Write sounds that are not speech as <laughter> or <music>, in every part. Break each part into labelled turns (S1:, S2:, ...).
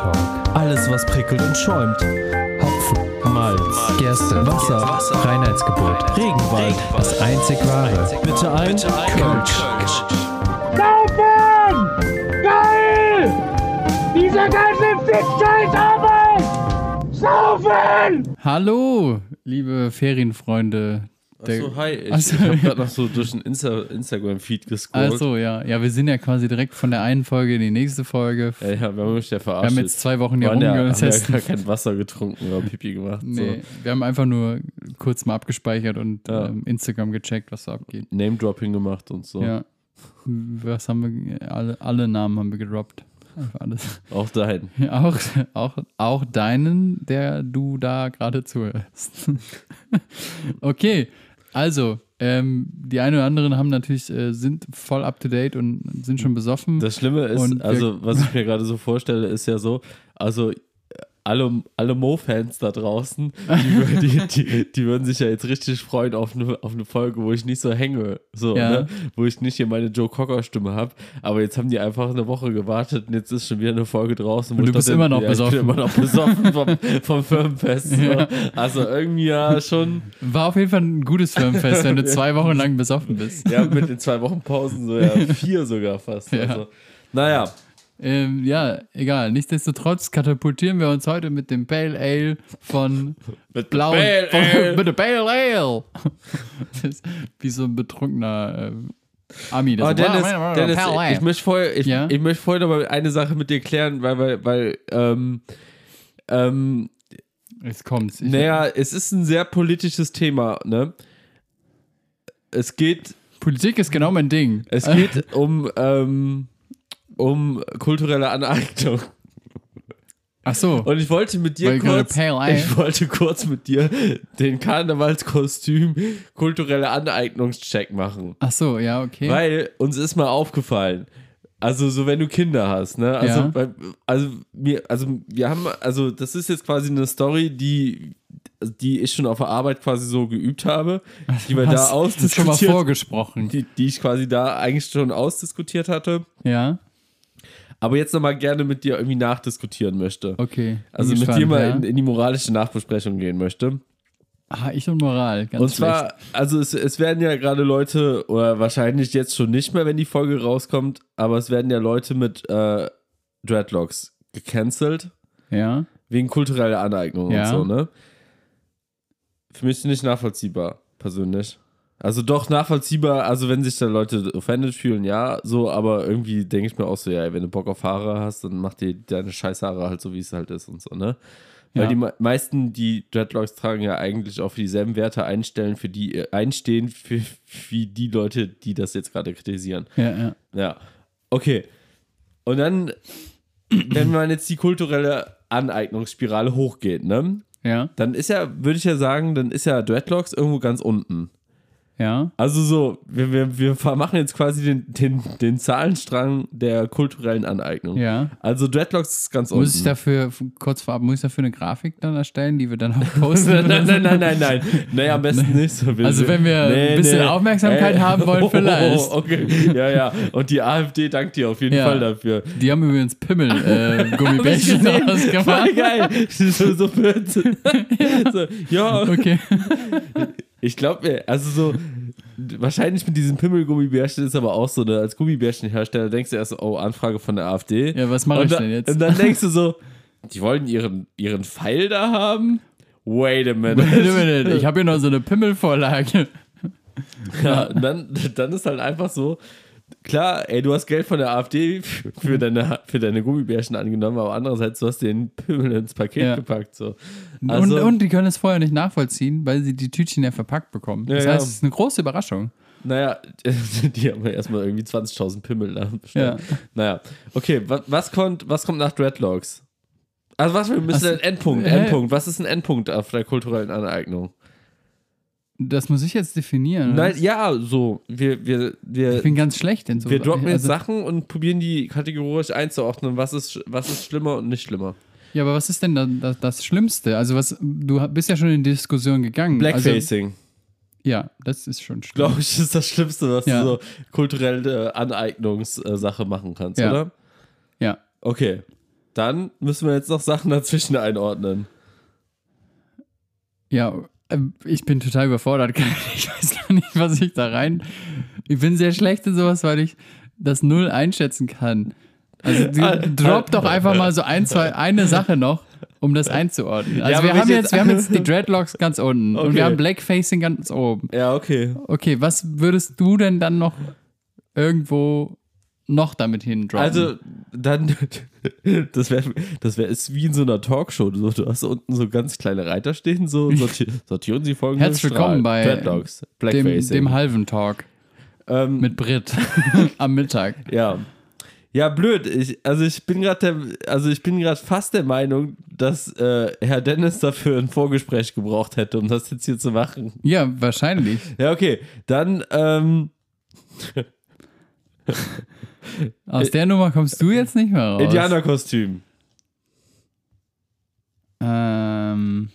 S1: Talk.
S2: Alles, was prickelt und schäumt.
S1: Hopfen, Malz, Gerste, Wasser, Reinheitsgebot,
S2: Regenwald.
S1: das einzig wahre.
S2: Bitte ein Kölsch.
S3: Saufen! Geil! Diese ganze Fick-Scheiß-Arbeit! Saufen!
S4: Hallo, liebe Ferienfreunde.
S2: Achso, hi. Ich,
S4: Ach so,
S2: ich habe <laughs> gerade noch so durch den Insta Instagram-Feed gescrollt.
S4: Also ja, ja, wir sind ja quasi direkt von der einen Folge in die nächste Folge.
S2: Ja, ja, wir haben mich ja
S4: Wir
S2: verarscht.
S4: haben jetzt zwei Wochen hier
S2: waren ja, haben ja gar kein Wasser getrunken oder Pipi gemacht.
S4: Nee, wir haben einfach nur kurz mal abgespeichert und
S2: Ja.
S4: ähm, Instagram gecheckt, was so abgeht.
S2: So. Name-Dropping gemacht und so.
S4: Ja. Was haben wir? Alle, alle Namen haben wir gedroppt. Einfach alles.
S2: Auch.
S4: Ja, <laughs> auch, auch, auch deinen, der du da gerade zuhörst. <laughs> okay, also, ähm, die einen oder anderen haben natürlich, äh, sind voll up to date und sind schon besoffen.
S2: Das Schlimme ist,
S4: Und
S2: also was ich mir gerade so vorstelle, ist ja so, also alle, alle Mo-Fans da draußen, die, die, die, die würden sich ja jetzt richtig freuen auf eine, auf eine Folge, wo ich nicht so hänge, so,
S4: Ja.
S2: ne? wo ich nicht hier meine Joe Cocker-Stimme habe. Aber jetzt haben die einfach eine Woche gewartet und jetzt ist schon wieder eine Folge draußen. wo
S4: Und du bist immer noch
S2: ja,
S4: besoffen.
S2: Ich bin immer noch besoffen vom, vom Firmenfest. So.
S4: Ja.
S2: Also irgendwie ja schon,
S4: War auf jeden Fall ein gutes Firmenfest, wenn du <laughs> zwei Wochen lang besoffen bist.
S2: ja, mit den zwei Wochen Pausen so, ja, vier sogar fast. <laughs>
S4: Ja.
S2: Also, naja,
S4: Ähm, ja, egal. Nichtsdestotrotz katapultieren wir uns heute mit dem Pale Ale von <laughs>
S2: mit
S4: Blau.
S2: Pale
S4: von,
S2: Ale. <laughs>
S4: mit dem Pale Ale. Das ist wie so ein betrunkener ähm, Ami. der
S2: Oh, Dennis,
S4: "Wow, wow, wow,
S2: Dennis
S4: Pale Ale."
S2: ich möchte vorher, ich,
S4: Ja?
S2: ich möchte vorher noch mal eine Sache mit dir klären, weil, weil, weil ähm, ähm,
S4: Jetzt kommt's. Ich,
S2: naja, es ist ein sehr politisches Thema, ne? Es geht,
S4: Politik ist genau mein Ding.
S2: es geht <laughs> um, ähm, um kulturelle Aneignung.
S4: Ach so.
S2: Und ich wollte mit dir kurz, ich wollte kurz mit dir den Karnevalskostüm kulturelle Aneignungscheck machen.
S4: Ach so, ja, okay.
S2: Weil uns ist mal aufgefallen, also so wenn du Kinder hast, ne? Also,
S4: Ja.
S2: weil, also wir, also wir haben, also das ist jetzt quasi eine Story, die, die ich schon auf der Arbeit quasi so geübt habe, die wir da
S4: Hast schon mal
S2: ausdiskutiert,
S4: vorgesprochen.
S2: die, die ich quasi da eigentlich schon ausdiskutiert hatte,
S4: Ja,
S2: aber jetzt nochmal gerne mit dir irgendwie nachdiskutieren möchte.
S4: okay.
S2: Also mit dir mal
S4: ja.
S2: in, in die moralische Nachbesprechung gehen möchte.
S4: Ah, ich und Moral, ganz
S2: Und
S4: schlecht.
S2: zwar, also es, es werden ja gerade Leute, oder wahrscheinlich jetzt schon nicht mehr, wenn die Folge rauskommt, aber es werden ja Leute mit äh, Dreadlocks gecancelt,
S4: Ja,
S2: wegen kultureller Aneignung
S4: Ja.
S2: und so, ne? Für mich nicht nachvollziehbar, persönlich. Also doch nachvollziehbar, also wenn sich da Leute offended fühlen, ja, so, aber irgendwie denke ich mir auch so, ja, wenn du Bock auf Haare hast, dann mach dir deine scheiß Haare halt so, wie es halt ist und so, ne? Weil
S4: Ja.
S2: die me- meisten, die Dreadlocks tragen, ja eigentlich auch für dieselben Werte einstellen, für die äh, einstehen, für, wie die Leute, die das jetzt gerade kritisieren.
S4: ja, ja.
S2: Ja. Okay. Und dann, wenn man jetzt die kulturelle Aneignungsspirale hochgeht, ne?
S4: Ja,
S2: Dann ist ja, würde ich ja sagen, dann ist ja Dreadlocks irgendwo ganz unten.
S4: Ja.
S2: Also so, wir, wir, wir machen jetzt quasi den, den, den Zahlenstrang der kulturellen Aneignung.
S4: Ja.
S2: Also Dreadlocks ist ganz
S4: Muss ich
S2: unten.
S4: dafür, kurz vorab, muss ich dafür eine Grafik dann erstellen, die wir dann auch posten? <laughs>
S2: nein, nein, nein, nein, nein. Nee, am besten nicht so.
S4: Also wenn wir ein bisschen Aufmerksamkeit haben wollen, <laughs> vielleicht.
S2: Oh, okay, ja, ja. Und die AfD dankt dir auf jeden
S4: Ja.
S2: Fall dafür.
S4: Die haben übrigens Pimmel äh, <laughs> Gummibärchen
S2: Voll
S4: ausgemacht.
S2: geil. So, so, so, so, ja,
S4: Okay.
S2: Ich glaube, also so, wahrscheinlich mit diesen Pimmelgummibärchen ist aber auch so, ne, als Gummibärchenhersteller denkst du erst, so, oh, Anfrage von der AfD.
S4: Ja, was mache ich
S2: da-
S4: denn jetzt?
S2: Und dann denkst du so, die wollen ihren, ihren Pfeil da haben? Wait a minute.
S4: Wait a minute, ich habe hier noch so eine Pimmelvorlage.
S2: Ja, und dann, dann ist halt einfach so, klar, ey, du hast Geld von der AfD für <laughs> deine, für deine Gummibärchen angenommen, aber andererseits, du hast den Pimmel ins Paket
S4: Ja.
S2: gepackt. So. Also,
S4: und, und die können es vorher nicht nachvollziehen, weil sie die Tütchen ja verpackt bekommen. Das
S2: Ja,
S4: heißt, es ist eine große Überraschung.
S2: Naja, <laughs> die haben ja erstmal irgendwie 20.000 Pimmel da bestellt.
S4: Ja.
S2: Naja, okay, was, was, kommt, was kommt nach Dreadlocks? Also was, wir müssen
S4: Was-
S2: ein Endpunkt? Endpunkt. Was ist ein Endpunkt auf der kulturellen Aneignung?
S4: Das muss ich jetzt definieren.
S2: Nein,
S4: was?
S2: ja, so, wir, wir, wir,
S4: ich bin ganz schlecht in so
S2: wir droppen jetzt
S4: also,
S2: Sachen und probieren die kategorisch einzuordnen, was ist, was ist schlimmer und nicht schlimmer.
S4: Ja, aber was ist denn da, das, das Schlimmste? Also was, du bist ja schon in Diskussion gegangen. Also,
S2: Blackfacing,
S4: ja, das ist schon schlimm.
S2: glaube ich, ist das Schlimmste, was
S4: Ja.
S2: du so kulturelle Aneignungssache machen kannst,
S4: Ja.
S2: oder?
S4: Ja.
S2: Okay. Dann müssen wir jetzt noch Sachen dazwischen einordnen.
S4: Ja, ich bin total überfordert. <laughs> Ich weiß gar nicht, was ich da rein. Ich bin sehr schlecht in sowas, weil ich das null einschätzen kann. Also du, <laughs> drop doch einfach mal so ein, zwei, eine Sache noch, um das einzuordnen. Also
S2: aber
S4: wir haben jetzt, wir haben jetzt die <laughs> Dreadlocks ganz unten und
S2: Okay.
S4: wir haben Blackfacing ganz oben.
S2: Ja, okay.
S4: Okay, was würdest du denn dann noch irgendwo noch damit hindroppen?
S2: Also, dann, <laughs> das wäre, das wäre, ist wie in so einer Talkshow. So, du hast unten so ganz kleine Reiter stehen, so <laughs> sorti sortieren sie folgende
S4: Herzlich willkommen bei
S2: Dreadlocks,
S4: dem, dem halben Talk
S2: ähm,
S4: mit Brit <laughs> am Mittag.
S2: Ja. Ja, blöd. Ich, also ich bin gerade also ich bin gerade fast der Meinung, dass äh, Herr Dennis dafür ein Vorgespräch gebraucht hätte, um das jetzt hier zu machen.
S4: Ja, wahrscheinlich.
S2: Ja, okay. Dann, ähm,
S4: Aus der Nummer kommst du jetzt nicht mehr raus.
S2: Indianerkostüm.
S4: Ähm,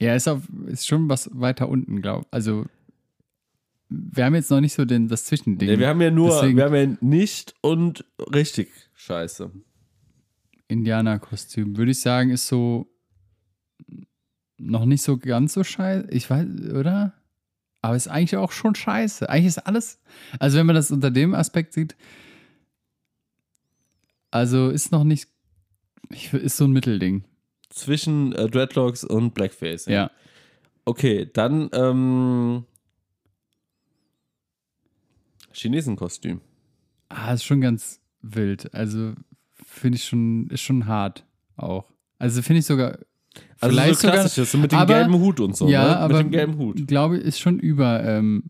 S4: ja, ist, auf, ist schon was weiter unten, glaube Also, wir haben jetzt noch nicht so den, das Zwischending.
S2: Nee, wir haben ja nur,
S4: Deswegen-
S2: wir haben ja nicht und richtig scheiße.
S4: Indianerkostüm, würde ich sagen, ist so noch nicht so ganz so scheiße. Ich weiß, oder? Aber ist eigentlich auch schon scheiße. Eigentlich ist alles, also wenn man das unter dem Aspekt sieht, also ist noch nicht, ich, ist so ein Mittelding.
S2: Zwischen äh, Dreadlocks und Blackface.
S4: Ja.
S2: Okay, dann ähm, Chinesenkostüm.
S4: Ah, ist schon ganz wild. Also finde ich schon, ist schon hart auch. Also finde ich sogar,
S2: Also
S4: vielleicht
S2: so klassisch, das so mit dem
S4: aber-
S2: gelben Hut und so,
S4: ja,
S2: ne?
S4: aber
S2: mit dem gelben Hut.
S4: glaube ist schon über, ähm,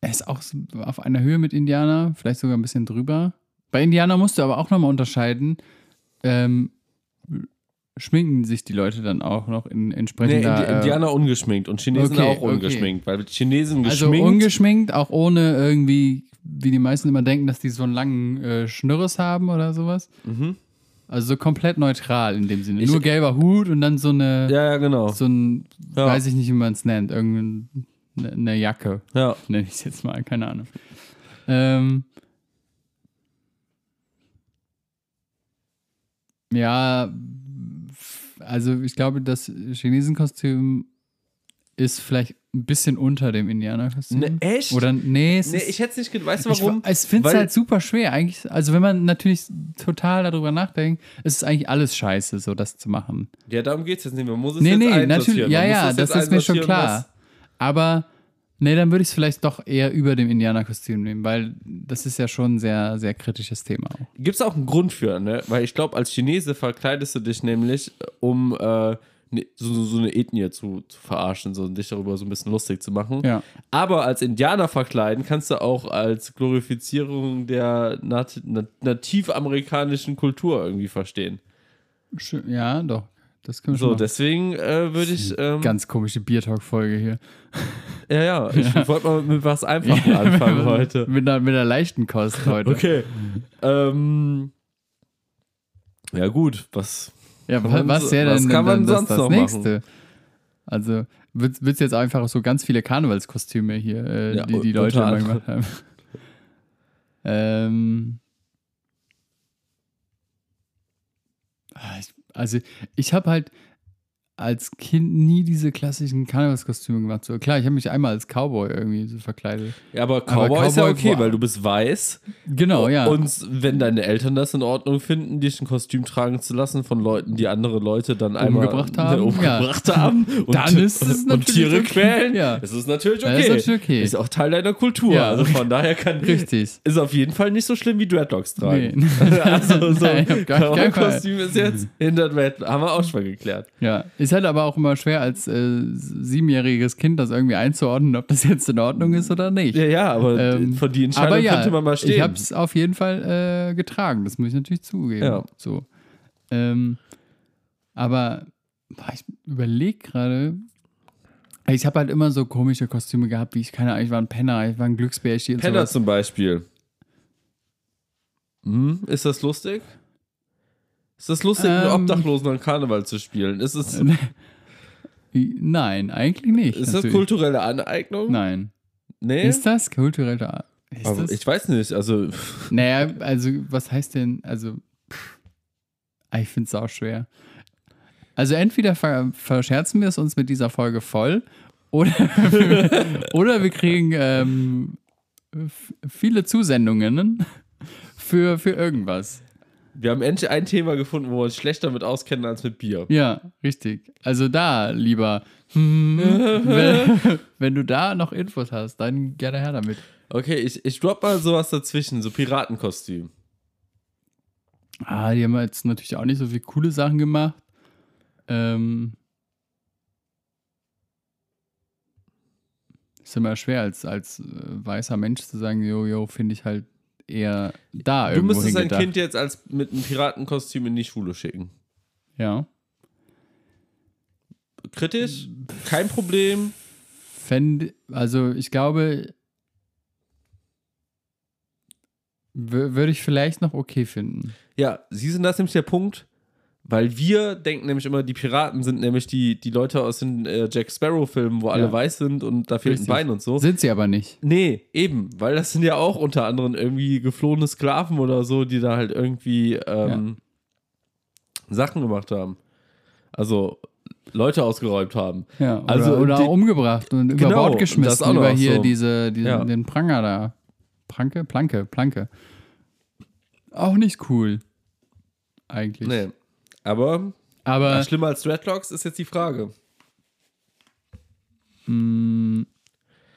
S4: er ist auch auf einer Höhe mit Indianer, vielleicht sogar ein bisschen drüber. Bei Indianer musst du aber auch nochmal unterscheiden, ähm, schminken sich die Leute dann auch noch in
S2: Nee,
S4: entsprechender...
S2: Indi
S4: äh,
S2: Indianer ungeschminkt und Chinesen
S4: okay,
S2: auch
S4: okay.
S2: ungeschminkt, weil Chinesen
S4: Also
S2: geschminkt.
S4: ungeschminkt, auch ohne irgendwie, wie die meisten immer denken, dass die so einen langen äh, Schnürres haben oder sowas.
S2: Mhm.
S4: Also so komplett neutral in dem Sinne.
S2: Ich-
S4: Nur gelber Hut und dann so eine,
S2: ja, ja, genau.
S4: so ein,
S2: Ja.
S4: weiß ich nicht, wie man es nennt, irgendeine eine Jacke,
S2: Ja.
S4: nenne ich es jetzt mal, keine Ahnung. Ähm, ja, also ich glaube, das Chinesenkostüm ist vielleicht ein bisschen unter dem Indianerkostüm.
S2: Ne, echt?
S4: Oder nee, es
S2: Nee,
S4: ist,
S2: ich hätte es nicht gedacht. Weißt du
S4: ich,
S2: warum?
S4: ich finde es halt super schwer. Eigentlich, also wenn man natürlich total darüber nachdenkt, ist es eigentlich alles scheiße, so das zu machen.
S2: Ja, darum geht es jetzt nicht. Man muss es
S4: Nee,
S2: jetzt
S4: nee, natürlich. Ja, ja, das ist mir schon klar. Aber nee, dann würde ich es vielleicht doch eher über dem Indianerkostüm nehmen, weil das ist ja schon ein sehr, sehr kritisches Thema.
S2: Gibt es auch einen Grund für, ne? Weil ich glaube, als Chinese verkleidest du dich nämlich, um äh, so, so eine Ethnie zu, zu verarschen, so und dich darüber so ein bisschen lustig zu machen.
S4: Ja.
S2: Aber als Indianer verkleiden kannst du auch als Glorifizierung der nat nat nativamerikanischen Kultur irgendwie verstehen.
S4: Schön, ja, doch. Das können wir
S2: So, deswegen äh, würde ich. Ähm,
S4: Ganz komische Biertalk-Folge hier.
S2: ja, ja, <laughs> ich wollte mal mit was <laughs> Einfachem anfangen heute.
S4: mit, einer, mit einer leichten Kost heute.
S2: Okay. ähm, ja, gut, was.
S4: Ja, was
S2: so-
S4: wäre
S2: was
S4: denn
S2: kann man sonst
S4: das
S2: noch
S4: nächste? Also, wird es jetzt einfach so ganz viele Karnevalskostüme hier, äh,
S2: Ja,
S4: die die Leute immer gemacht haben? <laughs> ähm. Ah, Also, ich habe halt als Kind nie diese klassischen Karnevalskostüme gemacht. So, klar, ich habe mich einmal als Cowboy irgendwie so verkleidet.
S2: Ja, aber Cowboy, ist ja
S4: Cowboy
S2: okay, weil du bist weiß.
S4: Genau, ja.
S2: Und wenn deine Eltern das in Ordnung finden, dich ein Kostüm tragen zu lassen von Leuten, die andere Leute dann einmal
S4: Umgebracht haben,
S2: umgebracht haben <laughs> und,
S4: Dann ist es
S2: und
S4: natürlich
S2: Tiere
S4: okay.
S2: quälen,
S4: Ja.
S2: ist es natürlich
S4: Ja,
S2: okay.
S4: ist natürlich okay.
S2: Ist auch Teil deiner Kultur.
S4: Ja.
S2: Also von daher kann <laughs>
S4: Richtig.
S2: ist auf jeden Fall nicht so schlimm wie Dreadlocks tragen.
S4: Nee. <laughs>
S2: also so
S4: Nein.
S2: Kostüm ist jetzt hinter Dreadlocks. Haben wir auch schon mal geklärt.
S4: Ja, ist halt aber auch immer schwer als äh, siebenjähriges Kind das irgendwie einzuordnen, ob das jetzt in Ordnung ist oder nicht.
S2: Ja, ja, aber
S4: Ähm,
S2: von die Entscheidung
S4: aber ja,
S2: könnte man mal stehen.
S4: ich habe es auf jeden Fall äh, getragen, das muss ich natürlich zugeben.
S2: Ja.
S4: So. Ähm, aber boah, ich überlege gerade, ich habe halt immer so komische Kostüme gehabt, wie ich keine Ahnung, ich war ein Penner, ich war ein Glücksbärchen
S2: Penner
S4: sowas.
S2: zum Beispiel. Hm, ist das lustig? Ist das lustig, mit
S4: Ähm.
S2: Obdachlosen an Karneval zu spielen? Ist es, <laughs>
S4: Nein, eigentlich nicht.
S2: ist das
S4: natürlich.
S2: kulturelle Aneignung?
S4: Nein.
S2: Nee?
S4: Ist das kulturelle
S2: Aber
S4: das?
S2: ich weiß nicht, also <laughs>
S4: Naja, also was heißt denn, also ich finde es auch schwer. Also entweder ver verscherzen wir es uns mit dieser Folge voll <laughs> oder, oder wir kriegen ähm, viele Zusendungen für, für irgendwas.
S2: Wir haben endlich ein Thema gefunden, wo wir uns schlechter damit auskennen als mit Bier.
S4: Ja, richtig. Also da, lieber, hm, wenn, wenn du da noch Infos hast, dann gerne her damit.
S2: Okay, ich, ich drop mal sowas dazwischen, so Piratenkostüm.
S4: Ah, die haben jetzt natürlich auch nicht so viele coole Sachen gemacht. Ähm, ist immer schwer, als, als äh, weißer Mensch zu sagen, jo, jo, finde ich halt eher da
S2: Du müsstest dein. Kind jetzt als mit einem Piratenkostüm in die Schule schicken.
S4: Ja.
S2: Kritisch? Kein Problem.
S4: Fänd, also ich glaube, wür- würde ich vielleicht noch okay finden.
S2: Ja, Sie sind das nämlich der Punkt, weil wir denken nämlich immer, die Piraten sind nämlich die, die Leute aus den äh, Jack Sparrow-Filmen, wo alle
S4: Ja.
S2: weiß sind und da fehlt
S4: Richtig.
S2: ein Bein und so.
S4: Sind sie aber nicht.
S2: Nee, eben, weil das sind ja auch unter anderem irgendwie geflohene Sklaven oder so, die da halt irgendwie ähm, Sachen gemacht haben. Also Leute ausgeräumt haben.
S4: Ja, oder,
S2: Also,
S4: oder
S2: die-
S4: auch umgebracht und über
S2: Genau,
S4: Bord
S2: das
S4: geschmissen,
S2: noch
S4: über hier
S2: so.
S4: diese, diese
S2: Ja.
S4: den Pranger da. Pranke? Planke, Planke. Auch nicht cool. Eigentlich.
S2: Nee. Aber
S4: Aber
S2: schlimmer als Dreadlocks ist jetzt die Frage.
S4: mh,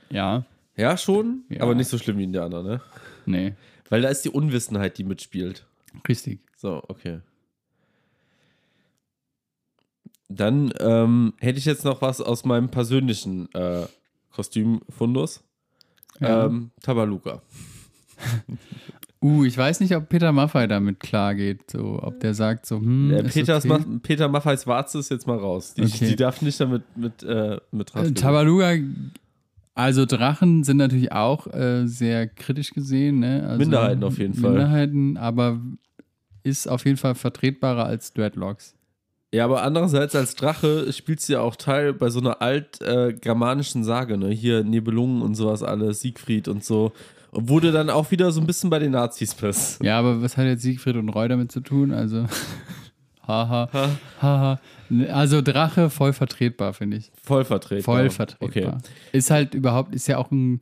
S4: ja,
S2: Ja, schon,
S4: Ja.
S2: aber nicht so schlimm wie in der anderen, ne?
S4: nee,
S2: Weil da ist die Unwissenheit, die mitspielt.
S4: richtig.
S2: So, okay. Dann ähm, hätte ich jetzt noch was aus meinem persönlichen äh, Kostümfundus.
S4: Ja.
S2: Ähm, Tabaluga. <laughs>
S4: Uh, ich weiß nicht, ob Peter Maffay damit klar geht, so, ob der sagt so, hm,
S2: Äh,
S4: ist
S2: Peters
S4: okay.
S2: Ma Peter Maffeis Warze ist jetzt mal raus. Die,
S4: Okay.
S2: die darf nicht damit mit, äh, mit
S4: Äh,
S2: rausgehen.
S4: Tabaluga, also Drachen sind natürlich auch äh, sehr kritisch gesehen, ne? Also
S2: Minderheiten auf jeden Fall.
S4: Minderheiten, aber ist auf jeden Fall vertretbarer als Dreadlocks.
S2: Ja, aber andererseits als Drache spielst du ja auch Teil bei so einer alt-germanischen Sage, ne? Hier Nibelungen und sowas alles, Siegfried und so. Du dann auch wieder so ein bisschen bei den Nazis bist.
S4: Ja, aber was hat jetzt Siegfried und Roy damit zu tun? Also, <laughs> haha, haha. Also Drache voll vertretbar, finde ich.
S2: Voll vertreten.
S4: Voll vertretbar. Ist halt überhaupt, ist ja auch ein,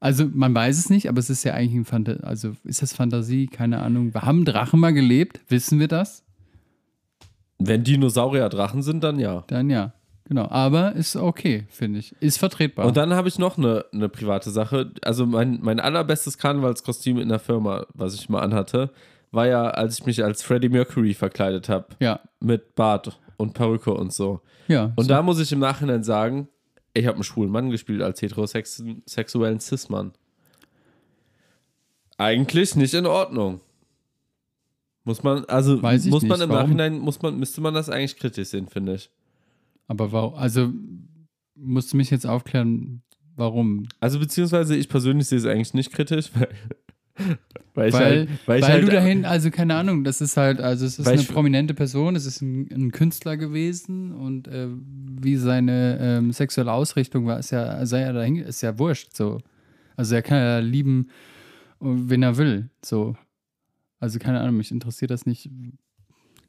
S4: also man weiß es nicht, aber es ist ja eigentlich ein Fantasie, also ist das Fantasie? Keine Ahnung. Haben Drachen mal gelebt? Wissen wir das?
S2: Wenn Dinosaurier Drachen sind, dann ja.
S4: Dann ja. Genau. Aber ist okay, finde ich. Ist vertretbar.
S2: Und dann habe ich noch eine, eine private Sache. Also mein, mein allerbestes Karnevalskostüm in der Firma, was ich mal anhatte, war ja, als ich mich als Freddie Mercury verkleidet habe.
S4: ja,
S2: Mit Bart und Perücke und so.
S4: ja.
S2: Und
S4: so.
S2: da muss ich im Nachhinein sagen, ich habe einen schwulen Mann gespielt als heterosexuellen Cis-Mann. Eigentlich nicht in Ordnung. Muss man, also muss man
S4: nicht,
S2: im
S4: warum?
S2: Nachhinein, muss man, müsste man das eigentlich kritisch sehen, finde ich.
S4: Aber warum, also musst du mich jetzt aufklären, warum?
S2: Also beziehungsweise ich persönlich sehe es eigentlich nicht kritisch, <laughs> weil, weil ich
S4: Weil,
S2: halt, weil
S4: weil
S2: halt,
S4: du dahin, also keine Ahnung, das ist halt, also es ist eine
S2: ich-
S4: prominente Person, es ist ein, ein Künstler gewesen und äh, wie seine ähm, sexuelle Ausrichtung war, ist ja, sei ja dahin, ist ja wurscht, so. Also er kann ja lieben, wen er will, so. Also keine Ahnung, mich interessiert das nicht.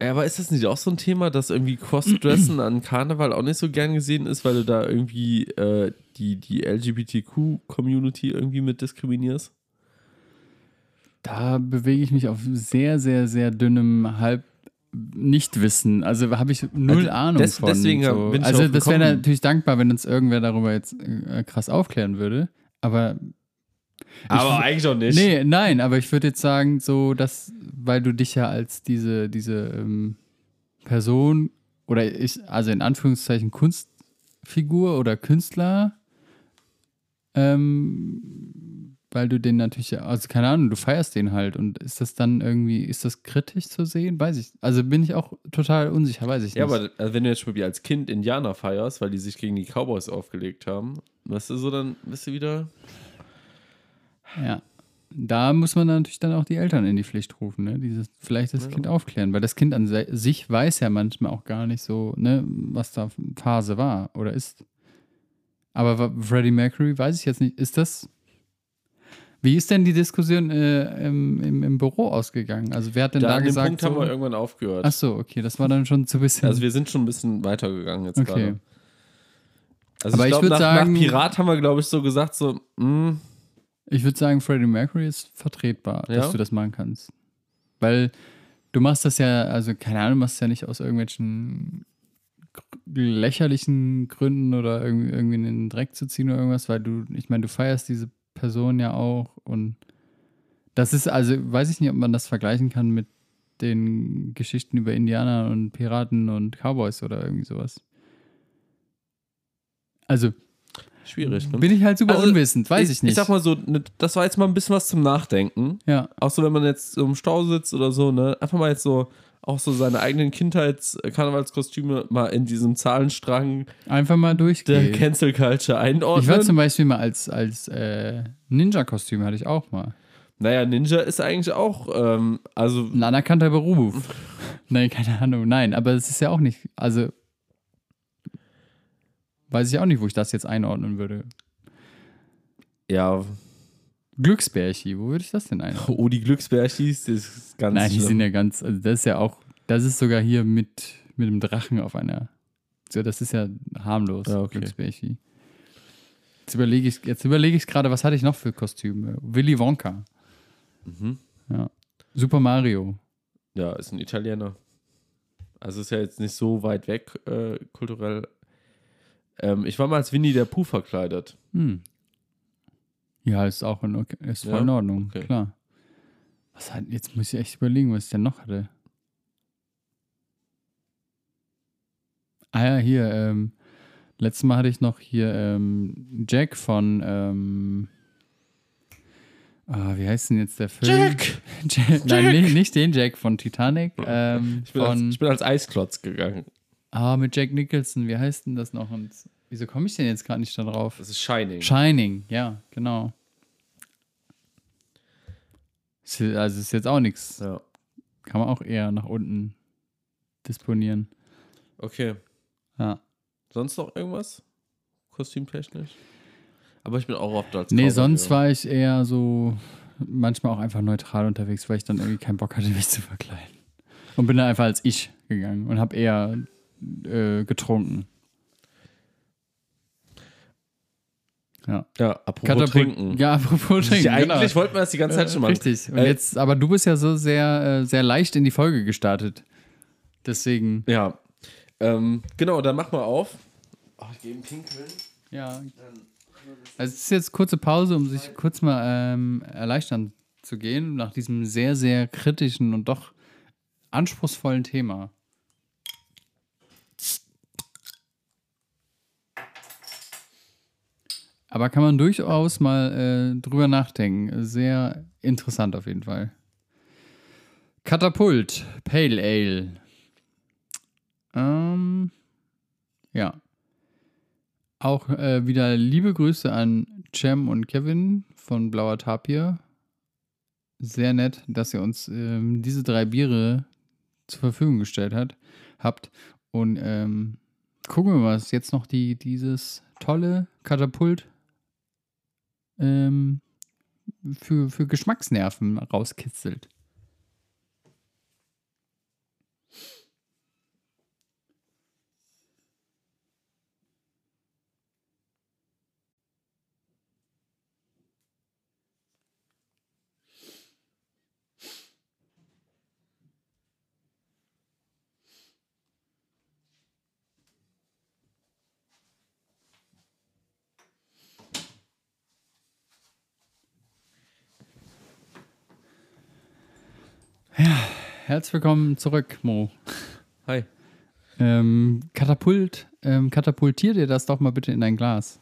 S2: Ja, aber ist das nicht auch so ein Thema, dass irgendwie Crossdressen an Karneval auch nicht so gern gesehen ist, weil du da irgendwie äh, die, die LGBTQ-Community irgendwie mit diskriminierst?
S4: Da bewege ich mich auf sehr, sehr, sehr dünnem Halb. Nichtwissen, also habe ich null
S2: Also
S4: Ahnung
S2: des-
S4: von.
S2: deswegen
S4: so.
S2: bin ich
S4: also das wäre natürlich dankbar, wenn uns irgendwer darüber jetzt äh, krass aufklären würde. Aber
S2: Aber eigentlich auch nicht.
S4: Nee, nein, aber ich würde jetzt sagen, so, dass, weil du dich ja als diese, diese ähm, Person oder ich, also in Anführungszeichen Kunstfigur oder Künstler, ähm, weil du den natürlich, also keine Ahnung, du feierst den halt und ist das dann irgendwie, ist das kritisch zu sehen? Weiß ich, also bin ich auch total unsicher, weiß ich
S2: Ja,
S4: nicht.
S2: aber also wenn du jetzt schon wie als Kind Indianer feierst, weil die sich gegen die Cowboys aufgelegt haben, weißt du, so dann bist du wieder.
S4: Ja. Da muss man natürlich dann auch die Eltern in die Pflicht rufen, ne? Dieses, vielleicht das Kind aufklären, weil das Kind an sich weiß ja manchmal auch gar nicht so, ne, was da Phase war oder ist. Aber Freddie Mercury weiß ich jetzt nicht, ist das. Wie ist denn die Diskussion äh, im, im, im Büro ausgegangen? Also wer hat denn
S2: Da
S4: da,
S2: an dem
S4: gesagt?
S2: Punkt haben wir
S4: so,
S2: irgendwann aufgehört.
S4: ach so, okay, das war dann schon zu bisschen.
S2: Also wir sind schon ein bisschen weitergegangen jetzt
S4: Okay.
S2: gerade. Also
S4: Aber
S2: ich
S4: ich
S2: glaube,
S4: würd
S2: nach,
S4: sagen-
S2: nach Pirat haben wir, glaube ich, so gesagt, so, hm, mh,
S4: Ich würde sagen, Freddie Mercury ist vertretbar,
S2: Ja?
S4: dass du das machen kannst. Weil du machst das ja, also keine Ahnung, du machst es ja nicht aus irgendwelchen lächerlichen Gründen oder irgendwie, irgendwie in den Dreck zu ziehen oder irgendwas, weil du, ich meine, du feierst diese Person ja auch und das ist, also weiß ich nicht, ob man das vergleichen kann mit den Geschichten über Indianer und Piraten und Cowboys oder irgendwie sowas. Also
S2: schwierig. Ne?
S4: bin ich halt super
S2: Also,
S4: unwissend, weiß ich, nicht.
S2: Ich sag mal so, ne, das war jetzt mal ein bisschen was zum Nachdenken.
S4: ja.
S2: Auch so, wenn man jetzt so im Stau sitzt oder so, ne, einfach mal jetzt so, auch so seine eigenen Kindheits-Karnevalskostüme mal in diesem Zahlenstrang
S4: Einfach mal
S2: der
S4: durchgehen.
S2: Cancel Culture einordnen.
S4: Ich war zum Beispiel mal als, als äh, Ninja-Kostüm hatte ich auch mal.
S2: naja, Ninja ist eigentlich auch, ähm, also,
S4: Ein anerkannter Beruf. <laughs> Nein, keine Ahnung. Nein, aber es ist ja auch nicht, also weiß ich auch nicht, wo ich das jetzt einordnen würde.
S2: ja,
S4: Glücksbärchi, wo würde ich das denn einordnen?
S2: oh, die Glücksbärchis, das ist ganz
S4: Nein, die
S2: schlimm.
S4: sind ja ganz, also das ist ja auch, das ist sogar hier mit, mit dem Drachen auf einer, so, das ist ja harmlos,
S2: Ja, okay.
S4: Glücksbärchi. Jetzt überlege ich, jetzt überlege ich gerade, was hatte ich noch für Kostüme? Willy Wonka.
S2: Mhm.
S4: Ja. Super Mario.
S2: Ja, ist ein Italiener. Also ist ja jetzt nicht so weit weg äh, kulturell. Ähm, ich war mal als Winnie der Pooh verkleidet.
S4: Hm. Ja, ist auch in, okay, ist voll
S2: Ja?
S4: in Ordnung,
S2: Okay.
S4: klar. Was hat, jetzt muss ich echt überlegen, was ich denn noch hatte. Ah ja, hier, ähm, letztes Mal hatte ich noch hier ähm, Jack von, ähm, ah, wie heißt denn jetzt der Film?
S2: Jack! <laughs>
S4: Jack! Nein, nicht, nicht den Jack von Titanic, <laughs> ähm,
S2: Ich bin, als,
S4: von,
S2: ich bin als Eisklotz gegangen.
S4: ah, mit Jack Nicholson, wie heißt denn das noch? Und wieso komme ich denn jetzt gerade nicht da drauf?
S2: Das ist Shining.
S4: Shining, ja, genau. Also ist jetzt auch nichts.
S2: ja.
S4: Kann man auch eher nach unten disponieren.
S2: Okay.
S4: Ja.
S2: Sonst noch irgendwas? Kostümtechnisch? Aber ich bin auch oft als
S4: Nee,
S2: Cowboy
S4: sonst war ich eher so manchmal auch einfach neutral unterwegs, weil ich dann irgendwie keinen Bock hatte, mich zu verkleiden. Und bin dann einfach als ich gegangen und habe eher äh, getrunken. Ja.
S2: Ja, apropos
S4: Katapult-
S2: trinken.
S4: Ja, apropos trinken.
S2: Ja, eigentlich
S4: genau.
S2: wollten wir das die ganze Zeit schon mal.
S4: Richtig. Und
S2: Äh,
S4: jetzt, aber du bist ja so sehr, äh, sehr leicht in die Folge gestartet. Deswegen.
S2: Ja. Ähm, genau, dann mach mal auf. Oh, ich gehe pinkeln.
S4: Ja. Also es ist jetzt kurze Pause, um sich kurz mal ähm, erleichtern zu gehen, nach diesem sehr, sehr kritischen und doch anspruchsvollen Thema. Aber kann man durchaus mal äh, drüber nachdenken. Sehr interessant auf jeden Fall. Katapult, Pale Ale. Ähm, ja. Auch äh, wieder liebe Grüße an Cem und Kevin von Blauer Tapir. Sehr nett, dass ihr uns ähm, diese drei Biere zur Verfügung gestellt hat, habt. Und ähm, gucken wir mal, was jetzt noch die, dieses tolle Katapult ähm, für, für Geschmacksnerven rauskitzelt. Herzlich willkommen zurück, Mo.
S2: Hi.
S4: Ähm, Katapult, ähm, katapultier dir das doch mal bitte in dein Glas.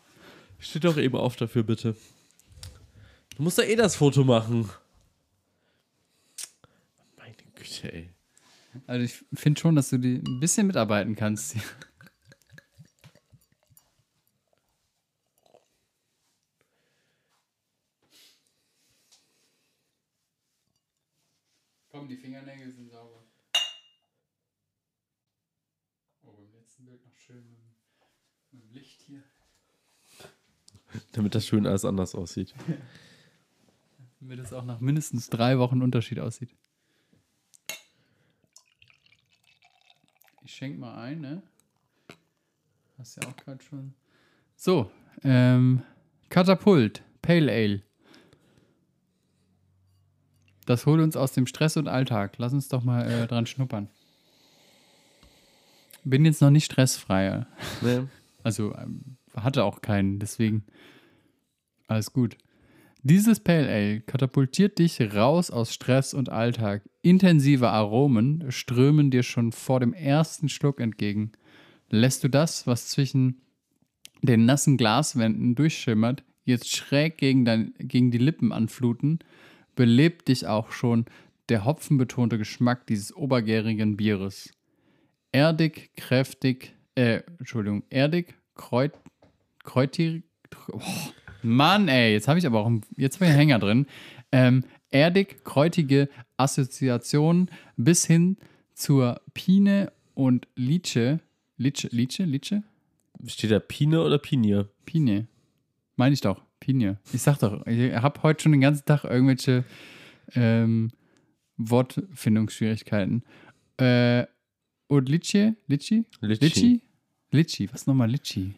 S2: Steht doch eben auf dafür, bitte. Du musst da eh das Foto machen. Meine Güte, ey.
S4: Also ich finde schon, dass du die ein bisschen mitarbeiten kannst. Komm, die Fingernägel sind sauber. Oh, beim letzten Bild noch schön mit, dem- mit dem Licht hier.
S2: Damit das schön alles anders aussieht.
S4: Wie das auch nach mindestens drei Wochen Unterschied aussieht. Ich schenk mal ein, ne? Hast ja auch gerade schon. So, ähm, Katapult, Pale Ale. Das holt uns aus dem Stress und Alltag. Lass uns doch mal äh, dran schnuppern. Bin jetzt noch nicht stressfrei.
S2: Nee. <laughs>
S4: Also ähm, hatte auch keinen, deswegen alles gut. Dieses Pale Ale katapultiert dich raus aus Stress und Alltag. Intensive Aromen strömen dir schon vor dem ersten Schluck entgegen. Lässt du das, was zwischen den nassen Glaswänden durchschimmert, jetzt schräg gegen, dein, gegen die Lippen anfluten, belebt dich auch schon der hopfenbetonte Geschmack dieses obergärigen Bieres. Erdig, kräftig, äh, Entschuldigung, erdig, kreut, kräutig, oh, Mann, ey, jetzt habe ich aber auch, einen- jetzt habe ich einen Hänger drin. Ähm, erdig, kräutige Assoziationen bis hin zur Pine und Lice. Lice, Lice, Lice?
S2: Steht da Pine oder Pinier?
S4: Pine. Meine ich doch. Pine. Ich sag doch, ich habe heute schon den ganzen Tag irgendwelche ähm, Wortfindungsschwierigkeiten. Äh, und Litchi? Litchi?
S2: Litchi.
S4: Litchi? Litchi. Was nochmal Litchi?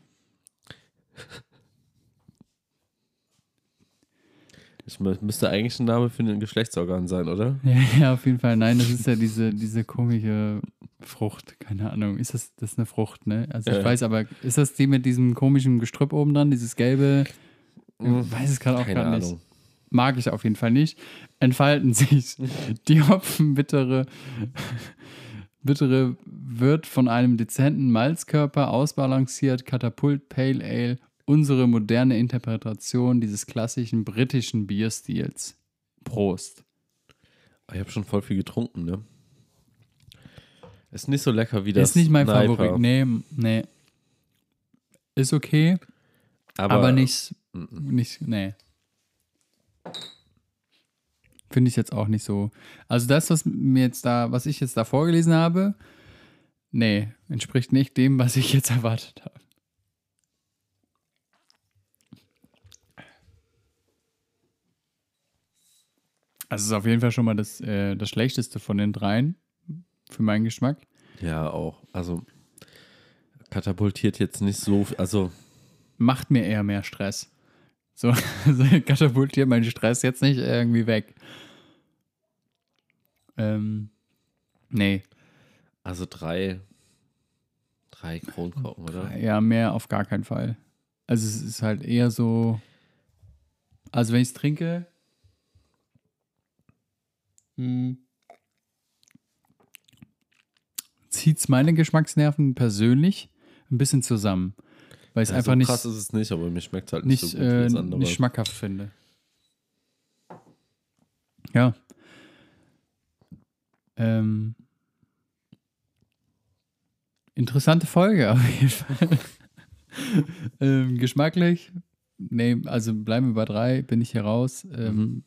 S2: Das mü- müsste eigentlich ein Name für ein Geschlechtsorgan sein, oder? <laughs>
S4: Ja, ja, auf jeden Fall. Nein, das ist ja diese, diese komische Frucht. Keine Ahnung. Ist das, das ist eine Frucht, ne? Also ich
S2: Ja.
S4: weiß aber, ist das die mit diesem komischen Gestrüpp oben dran? Dieses gelbe? Ich weiß es gerade auch gar nicht. Mag ich auf jeden Fall nicht, entfalten <laughs> sich <laughs> die hopfenbittere <laughs> bittere wird von einem dezenten Malzkörper ausbalanciert, Katapult Pale Ale, unsere moderne Interpretation dieses klassischen britischen Bierstils. Prost.
S2: Ich habe schon voll viel getrunken, ne? Ist nicht so lecker wie das.
S4: ist nicht mein
S2: Sniper,
S4: Favorit. Nee, nee. Ist okay,
S2: Aber,
S4: aber, nicht, nicht, nee. Finde ich jetzt auch nicht so. Also das, was mir jetzt da, was ich jetzt da vorgelesen habe, nee, entspricht nicht dem, was ich jetzt <laughs> erwartet habe. Also es ist auf jeden Fall schon mal das, äh, das Schlechteste von den dreien, für meinen Geschmack.
S2: Ja, auch. Also katapultiert jetzt nicht so. Also
S4: macht mir eher mehr Stress. So, <laughs> so katapultiert meinen Stress jetzt nicht irgendwie weg. Ähm, nee,
S2: Also drei, drei Kronkorken, oder?
S4: ja, mehr auf gar keinen Fall. Also es ist halt eher so, also wenn ich es trinke, zieht es meine Geschmacksnerven persönlich ein bisschen zusammen. Weil ich es
S2: Ja,
S4: einfach
S2: so
S4: nicht,
S2: krass ist es nicht, aber mir schmeckt halt nicht,
S4: nicht,
S2: so gut wie
S4: äh,
S2: das andere.
S4: nicht schmackhaft finde. Ja. Ähm, interessante Folge <laughs> auf jeden Fall. ähm, geschmacklich, nee, also bleiben wir bei drei, bin ich hier raus. Ähm,
S2: Mhm.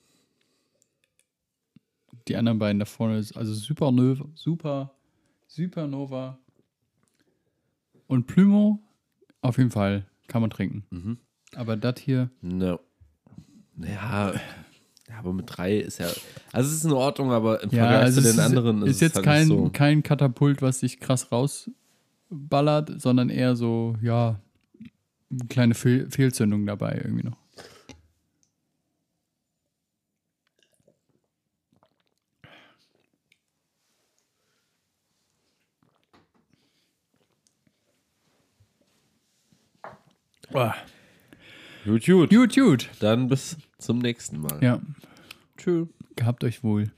S4: Die anderen beiden da vorne ist also Supernova, Super, Supernova und Plymo auf jeden Fall kann man trinken.
S2: Mhm.
S4: Aber das hier,
S2: No. Ja, ja, aber mit drei ist ja. Also es ist in Ordnung, aber im
S4: ja,
S2: Vergleich
S4: also
S2: zu den
S4: ist,
S2: anderen
S4: ist
S2: es
S4: jetzt
S2: halt
S4: kein,
S2: so.
S4: kein Katapult, was sich krass rausballert, sondern eher so, ja, eine kleine Fehl Fehlzündung dabei irgendwie noch.
S2: Gut, gut.
S4: Gut, gut.
S2: Dann bis zum nächsten Mal.
S4: Ja,
S2: Tschüss.
S4: gehabt euch wohl.